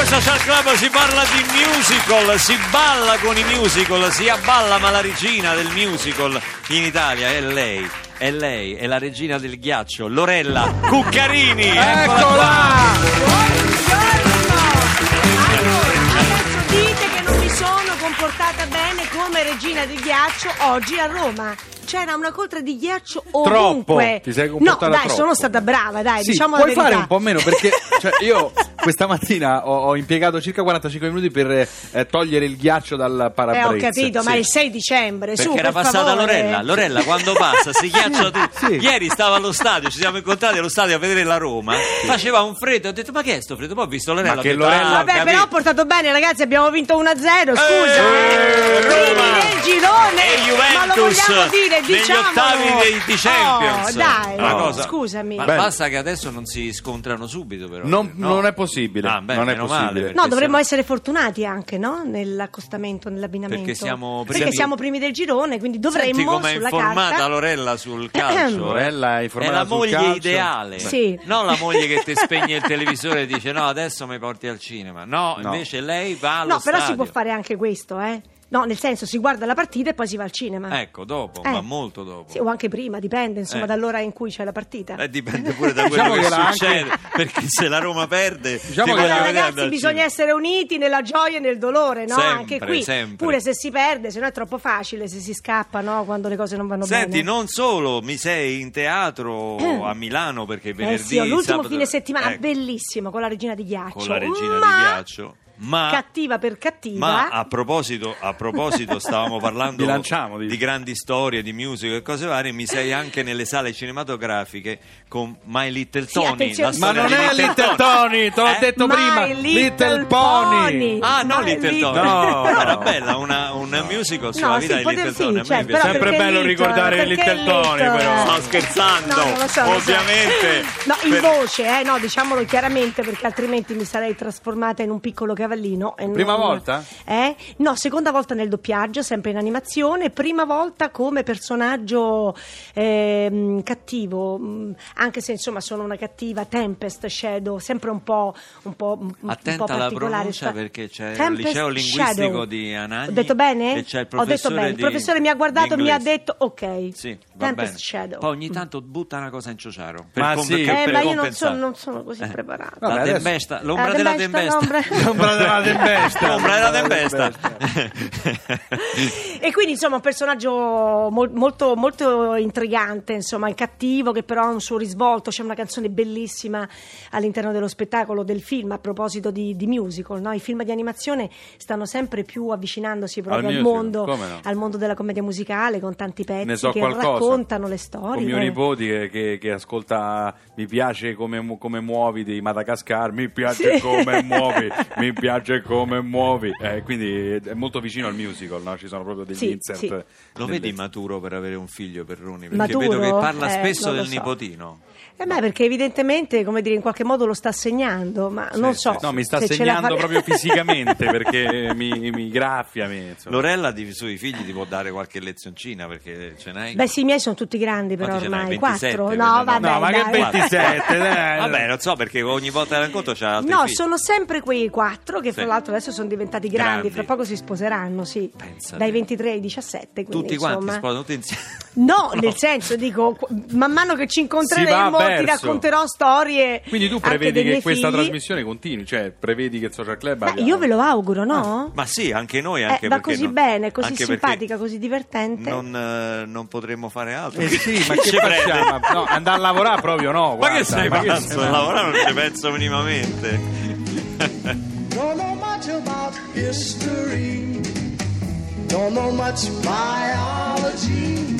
2 Social Club si parla di musical, si balla con i musical, si abballa, ma la regina del musical in Italia è lei. È lei, è la regina del ghiaccio, Lorella Cuccarini. Eccola qua. Adesso dite che non mi sono comportata bene come regina del ghiaccio oggi a Roma. C'era una coltre di ghiaccio ovunque. Troppo, ti sei comportata No, dai, troppo. sono stata brava, dai, Sì, diciamo puoi la verità. fare un po' meno perché cioè, io questa mattina ho, ho impiegato circa 45 minuti per eh, togliere il ghiaccio dal Eh, parabrezza. ho capito, ma Sì. è il 6 dicembre, su, Perché era per passata favore. Lorella. Lorella quando passa si ghiaccia tutto. Sì. Ieri stava allo stadio, ci siamo incontrati allo stadio a vedere la Roma. Faceva un freddo, ho detto ma che è sto freddo? Poi ho visto Lorella. Ma che detto, Lorella- ah, Vabbè, però ho portato bene, ragazzi, abbiamo vinto 1-0, scusa. Eh, eh. Roma girone. e Juventus ma lo vogliamo dire, negli diciamolo. ottavi dei, di Champions. Oh, dai, no, cosa- scusami. Ma Bene. basta che adesso non si scontrano subito, però. Non, No. non è possibile. Ah, beh, non è possibile. male, perché No, dovremmo siamo- essere fortunati anche, no? Nell'accostamento, nell'abbinamento. Perché siamo Perché primi. siamo primi del girone, quindi dovremmo Senti com'è sulla informata carta... Lorella sul calcio. Lorella è informata la sul moglie calcio. ideale. Sì. Non la moglie che ti spegne il televisore e dice no, adesso mi porti al cinema. No, No. invece lei va allo No, però si può fare anche questo, eh? No, nel senso, si guarda la partita e poi si va al cinema. Ecco, dopo, Eh. ma molto dopo. Sì, o anche prima, dipende, insomma, Eh. dall'ora in cui c'è la partita. Eh, dipende pure da quello Diciamo che, che l'ha succede, perché se la Roma perde, Diciamo ti che voglio Allora, vedere ragazzi, al bisogna cinema. essere uniti nella gioia e nel dolore, no? Sempre, Anche qui, sempre. pure se si perde, se no è troppo facile, se si scappa, no? Quando le cose non vanno Senti, bene. non solo, mi sei in teatro a Milano perché Eh venerdì sì, ho l'ultimo sabato- fine settimana, ecco, bellissimo, con la regina di ghiaccio. con la regina ma... di ghiaccio. Ma Cattiva per cattiva. Ma a proposito, a proposito stavamo parlando dici. di grandi storie, di musica e cose varie, mi sei anche nelle sale cinematografiche con My Little Sì, Tony. la Ma storia non di è Little Tony, te l'ho Eh? detto My prima. Little Pony. Pony. Ah, no, My Little Little- Tony. No, era bella, una, un musical sulla No, vita sì, di Little sì, Tony. A me certo, Sempre bello Little? ricordare Little Tony, Little? però. Sto scherzando, No, non lo so, ovviamente. No, in Per- voce, eh, no, diciamolo chiaramente perché altrimenti mi sarei trasformata in un piccolo cavallino. e Prima non- volta? Eh? No, seconda volta nel doppiaggio, sempre in animazione, prima volta come personaggio ehm, cattivo, mh, anche se insomma sono una cattiva, Tempest Shadow, sempre un po', un po', un po' Attenta alla particolare. pronuncia Sta- perché c'è il Tempest liceo linguistico Shadow. di Anagni Ho detto bene? e c'è il Ho detto bene. Il professore mi ha guardato e mi ha detto ok. Sì, Tempest bene. Shadow. Poi ogni tanto butta una cosa in ciociaro. Per Ma com- sì. Eh, per ma io non sono, non sono così Eh. preparata. Vabbè, la tempesta, l'ombra La della tempesta, tempesta. l'ombra- L'ombra della L'ombra della tempesta. E quindi insomma un personaggio mol- molto, molto intrigante, insomma, cattivo che però ha un suo risvolto, c'è una canzone bellissima all'interno dello spettacolo, del film, a proposito di, di musical, no? i film di animazione stanno sempre più avvicinandosi proprio Al al, mondo, no? al mondo della commedia musicale con tanti pezzi so che qualcosa. raccontano le storie. Con mio nipoti che, che- ascolta Mi piace come, come muovi di Madagascar, mi piace Sì. come muovi, mi piace come muovi. Eh, quindi è molto vicino al musical, no? ci sono proprio degli Sì, insert. sì. Lo vedi maturo per avere un figlio per Roni? Perché Maturo? vedo che parla Eh, spesso del so. nipotino. Eh beh, perché evidentemente, come dire, in qualche modo lo sta segnando, ma non so. No, mi sta segnando fa- proprio fisicamente perché mi, mi graffia. Mi. Lorella di, sui figli ti può dare qualche lezioncina perché ce n'hai. Beh, sì, i miei sono tutti grandi, però Quanti ormai. 27, Quattro? vedo, No, no? vabbè. No, ma che dai. 27, dai. Vabbè, non so perché ogni volta che racconto c'ha altri No, figli. sono sempre quei quattro che fra Sì. l'altro adesso sono diventati grandi, Grandi. fra poco si sposeranno, sì. Pensa Dai te. 23 ai 17, quindi Tutti quanti insomma. sposano tutti insieme. No, nel senso, dico, man mano che ci incontreremo ti racconterò storie. Quindi tu prevedi che miei questa figli. trasmissione continui, cioè prevedi che il social club abbia- io ve lo auguro, no? Ma sì, anche noi, Eh, anche va perché così no- bene, così simpatica, così divertente. Non, eh, non potremmo fare altro. Eh sì, ma che facciamo? No, andare a lavorare proprio no. Ma guarda, che sei ma che pazzo? sei- lavorare non ci penso minimamente. Don't know much about history. Don't know much biology.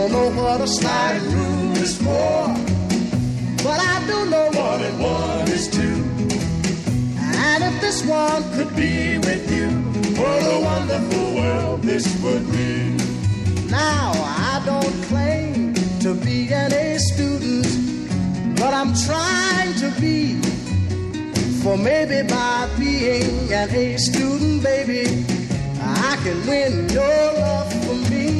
I don't know what a slide rule is for. But I do know one and one is two. just one could be with you. What a wonderful world this would be. Now, I don't claim to be an A student, but I'm trying to be. For maybe by being an A student, baby, I can win your love for me.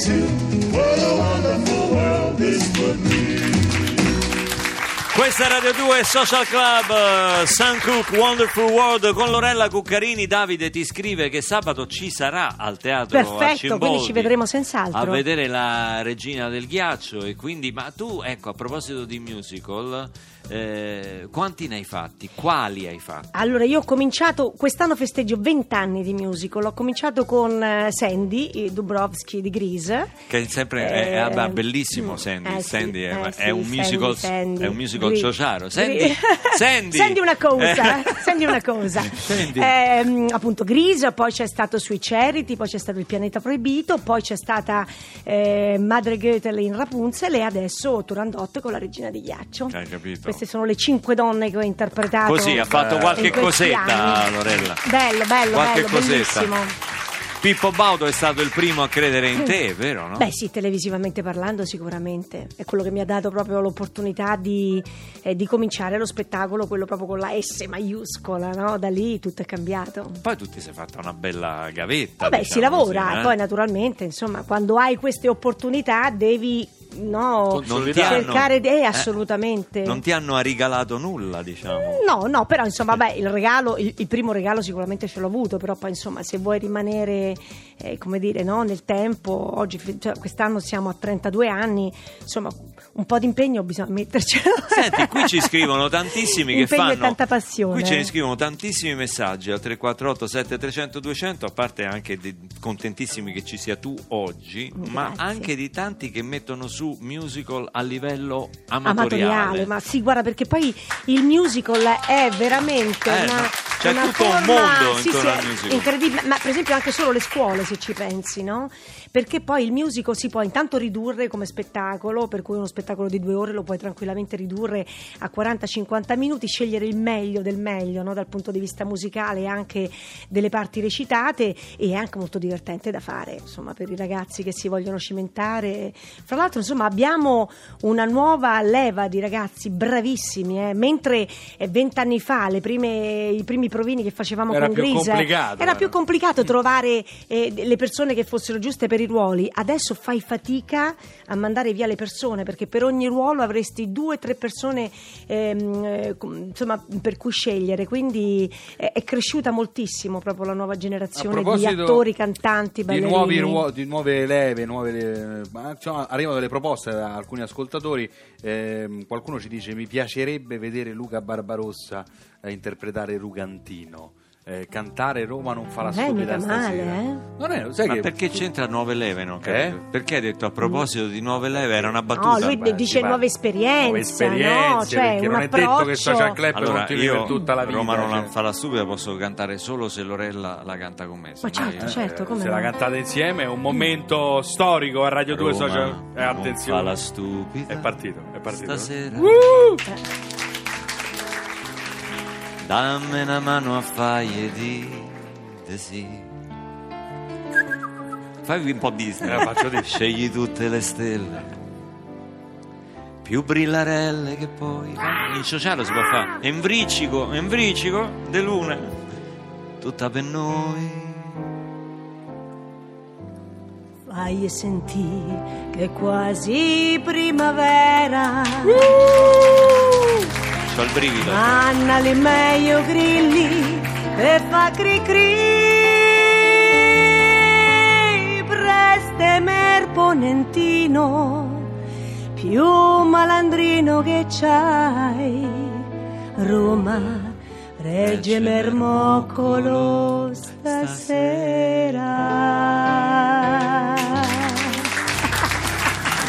Too, what a wonderful Questa è Radio 2 Social Club, Sun Cook Wonderful World con Lorella Cuccarini. Davide ti scrive che sabato ci sarà al teatro Perfetto, Arcimboldi quindi ci vedremo senz'altro. A vedere la regina del ghiaccio e quindi, ma tu, ecco, a proposito di musical, eh, quanti ne hai fatti? Quali hai fatti? Allora, io ho cominciato, quest'anno festeggio 20 anni di musical, ho cominciato con eh, Sandy eh, Dubrovsky di Grease. Che è sempre è, è- Eh, vabbè, bellissimo mm, Sandy, eh sì, Sandy è, eh è un Sandy, musical, Sandy. è un musical ciociaro. Sandy, Sandy. Sandy una cosa, Eh. Sandy una cosa. Sandy. Ehm, appunto Grease, poi c'è stato Sui Charity, poi c'è stato Il pianeta proibito, poi c'è stata eh, Madre Gretel in Rapunzel e adesso Turandot con la regina di ghiaccio. Hai capito? Queste sono le cinque donne che ho interpretato. Così ha fatto in qualche cosetta, anni. Lorella. Bello, bello, Qualche bello, cosetta. bellissimo. Pippo Baudo è stato il primo a credere in te, vero? No? Beh sì, televisivamente parlando sicuramente, è quello che mi ha dato proprio l'opportunità di, eh, di cominciare lo spettacolo, quello proprio con la S maiuscola, no? Da lì tutto è cambiato. Poi tu ti sei fatta una bella gavetta. Vabbè, diciamo si lavora, così, eh? poi naturalmente, insomma, quando hai queste opportunità devi no, cercare di... Eh, eh, assolutamente. Non ti hanno regalato nulla, diciamo. No, no, però insomma, beh, il regalo, il, il primo regalo sicuramente ce l'ho avuto, però poi insomma, se vuoi rimanere, eh, come dire, no, nel tempo, oggi, cioè, quest'anno siamo a 32 anni, insomma, un po' di impegno bisogna mettercelo. Senti, qui ci scrivono tantissimi che Impegno fanno. e tanta passione. Qui ce ne scrivono tantissimi messaggi al 348 7300 200, a parte anche di, contentissimi che ci sia tu oggi, ma Grazie. anche di tanti che mettono su musical a livello amatoriale. amatoriale, ma sì, guarda, perché poi il musical è veramente Eh, una, no, c'è una tutto un forma- mondo sì, intorno sì, al musical. incredibile, ma per esempio anche solo le scuole, se ci pensi, no? Perché poi il musical si può intanto ridurre come spettacolo, per cui uno spettacolo di due ore lo puoi tranquillamente ridurre a 40-50 minuti, scegliere il meglio del meglio, no? Dal punto di vista musicale e anche delle parti recitate e è anche molto divertente da fare, insomma, per i ragazzi che si vogliono cimentare. Fra l'altro, insomma, abbiamo una nuova leva di ragazzi bravissimi, eh. mentre eh, vent'anni fa le prime- i primi provini che facevamo Era con complicato, era eh. più complicato trovare eh, le persone che fossero giuste per i ruoli. Adesso fai fatica a mandare via le persone perché per ogni ruolo avresti due o tre persone ehm, eh, insomma, per cui scegliere. Quindi eh, è cresciuta moltissimo proprio la nuova generazione di attori, cantanti, di ballerini. nuovi ruo- di nuove leve, nuove le- ma, insomma, arrivano delle proposte da alcuni ascoltatori. ehm, qualcuno ci dice: Mi piacerebbe vedere Luca Barbarossa eh, interpretare Rugantino. Eh, cantare Roma non fa la Non è stupida male, stasera. eh? Non è, sai Ma che perché c'entra nuove leve? No? Eh? Perché hai detto a proposito di nuove leve era una battuta? No, lui Beh, dice nuove esperienze, nuove esperienze, no? Cioè, perché un non è detto che approccio- Social Club Allora continui io per tutta la vita. Roma non cioè. fa la stupida posso cantare solo se Lorella la canta con me. Ma certo, io- certo, come se no? la cantate insieme è un momento storico a Radio 2 Roma Social. Eh, non fa attenzione. la stupida. È partito, è partito. Stasera Eh. Dammi una mano a faglie di di sì. Fai un po' Disney. Eh, faccio Disney. Scegli tutte le stelle. Più brillarelle che poi. In ciociaro si può fare. Un vriccico de luna. Tutta per noi. Fai sentire che è quasi primavera. C'ho il brivido. Anna le meglio grilli e fa cri cri. Preste mer ponentino Più malandrino che c'hai. Roma regge Regge mermoccolo stasera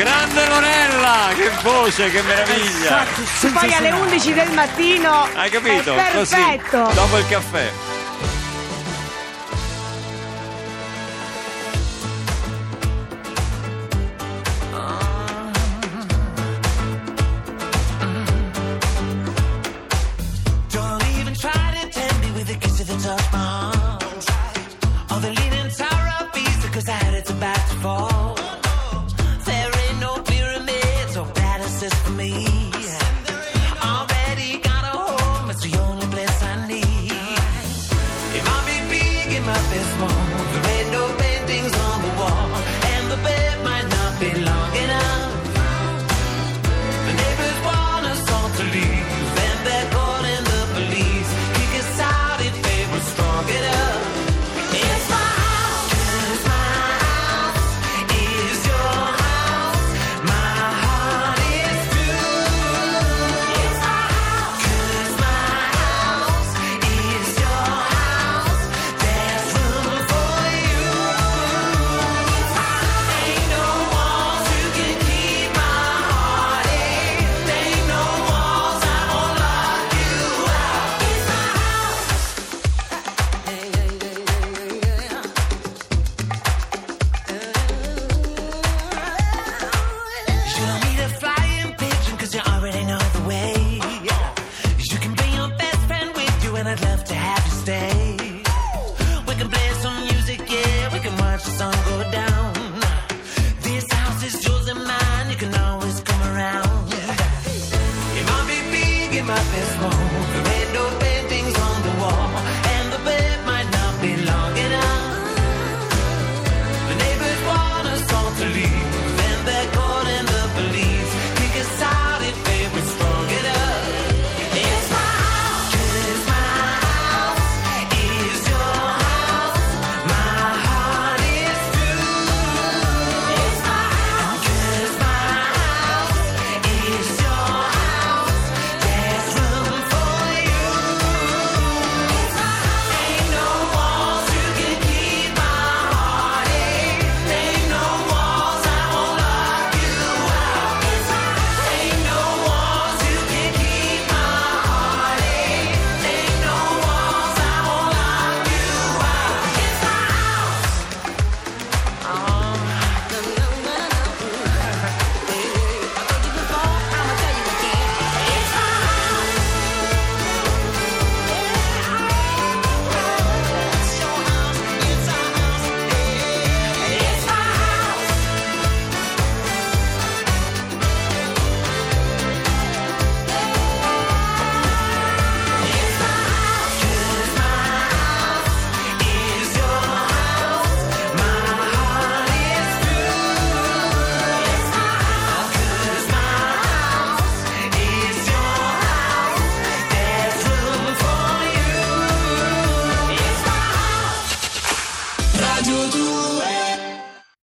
Grande Lorella, che voce, che meraviglia. Poi alle 11 del mattino Hai capito? è Così, perfetto dopo il caffè. watch the sun.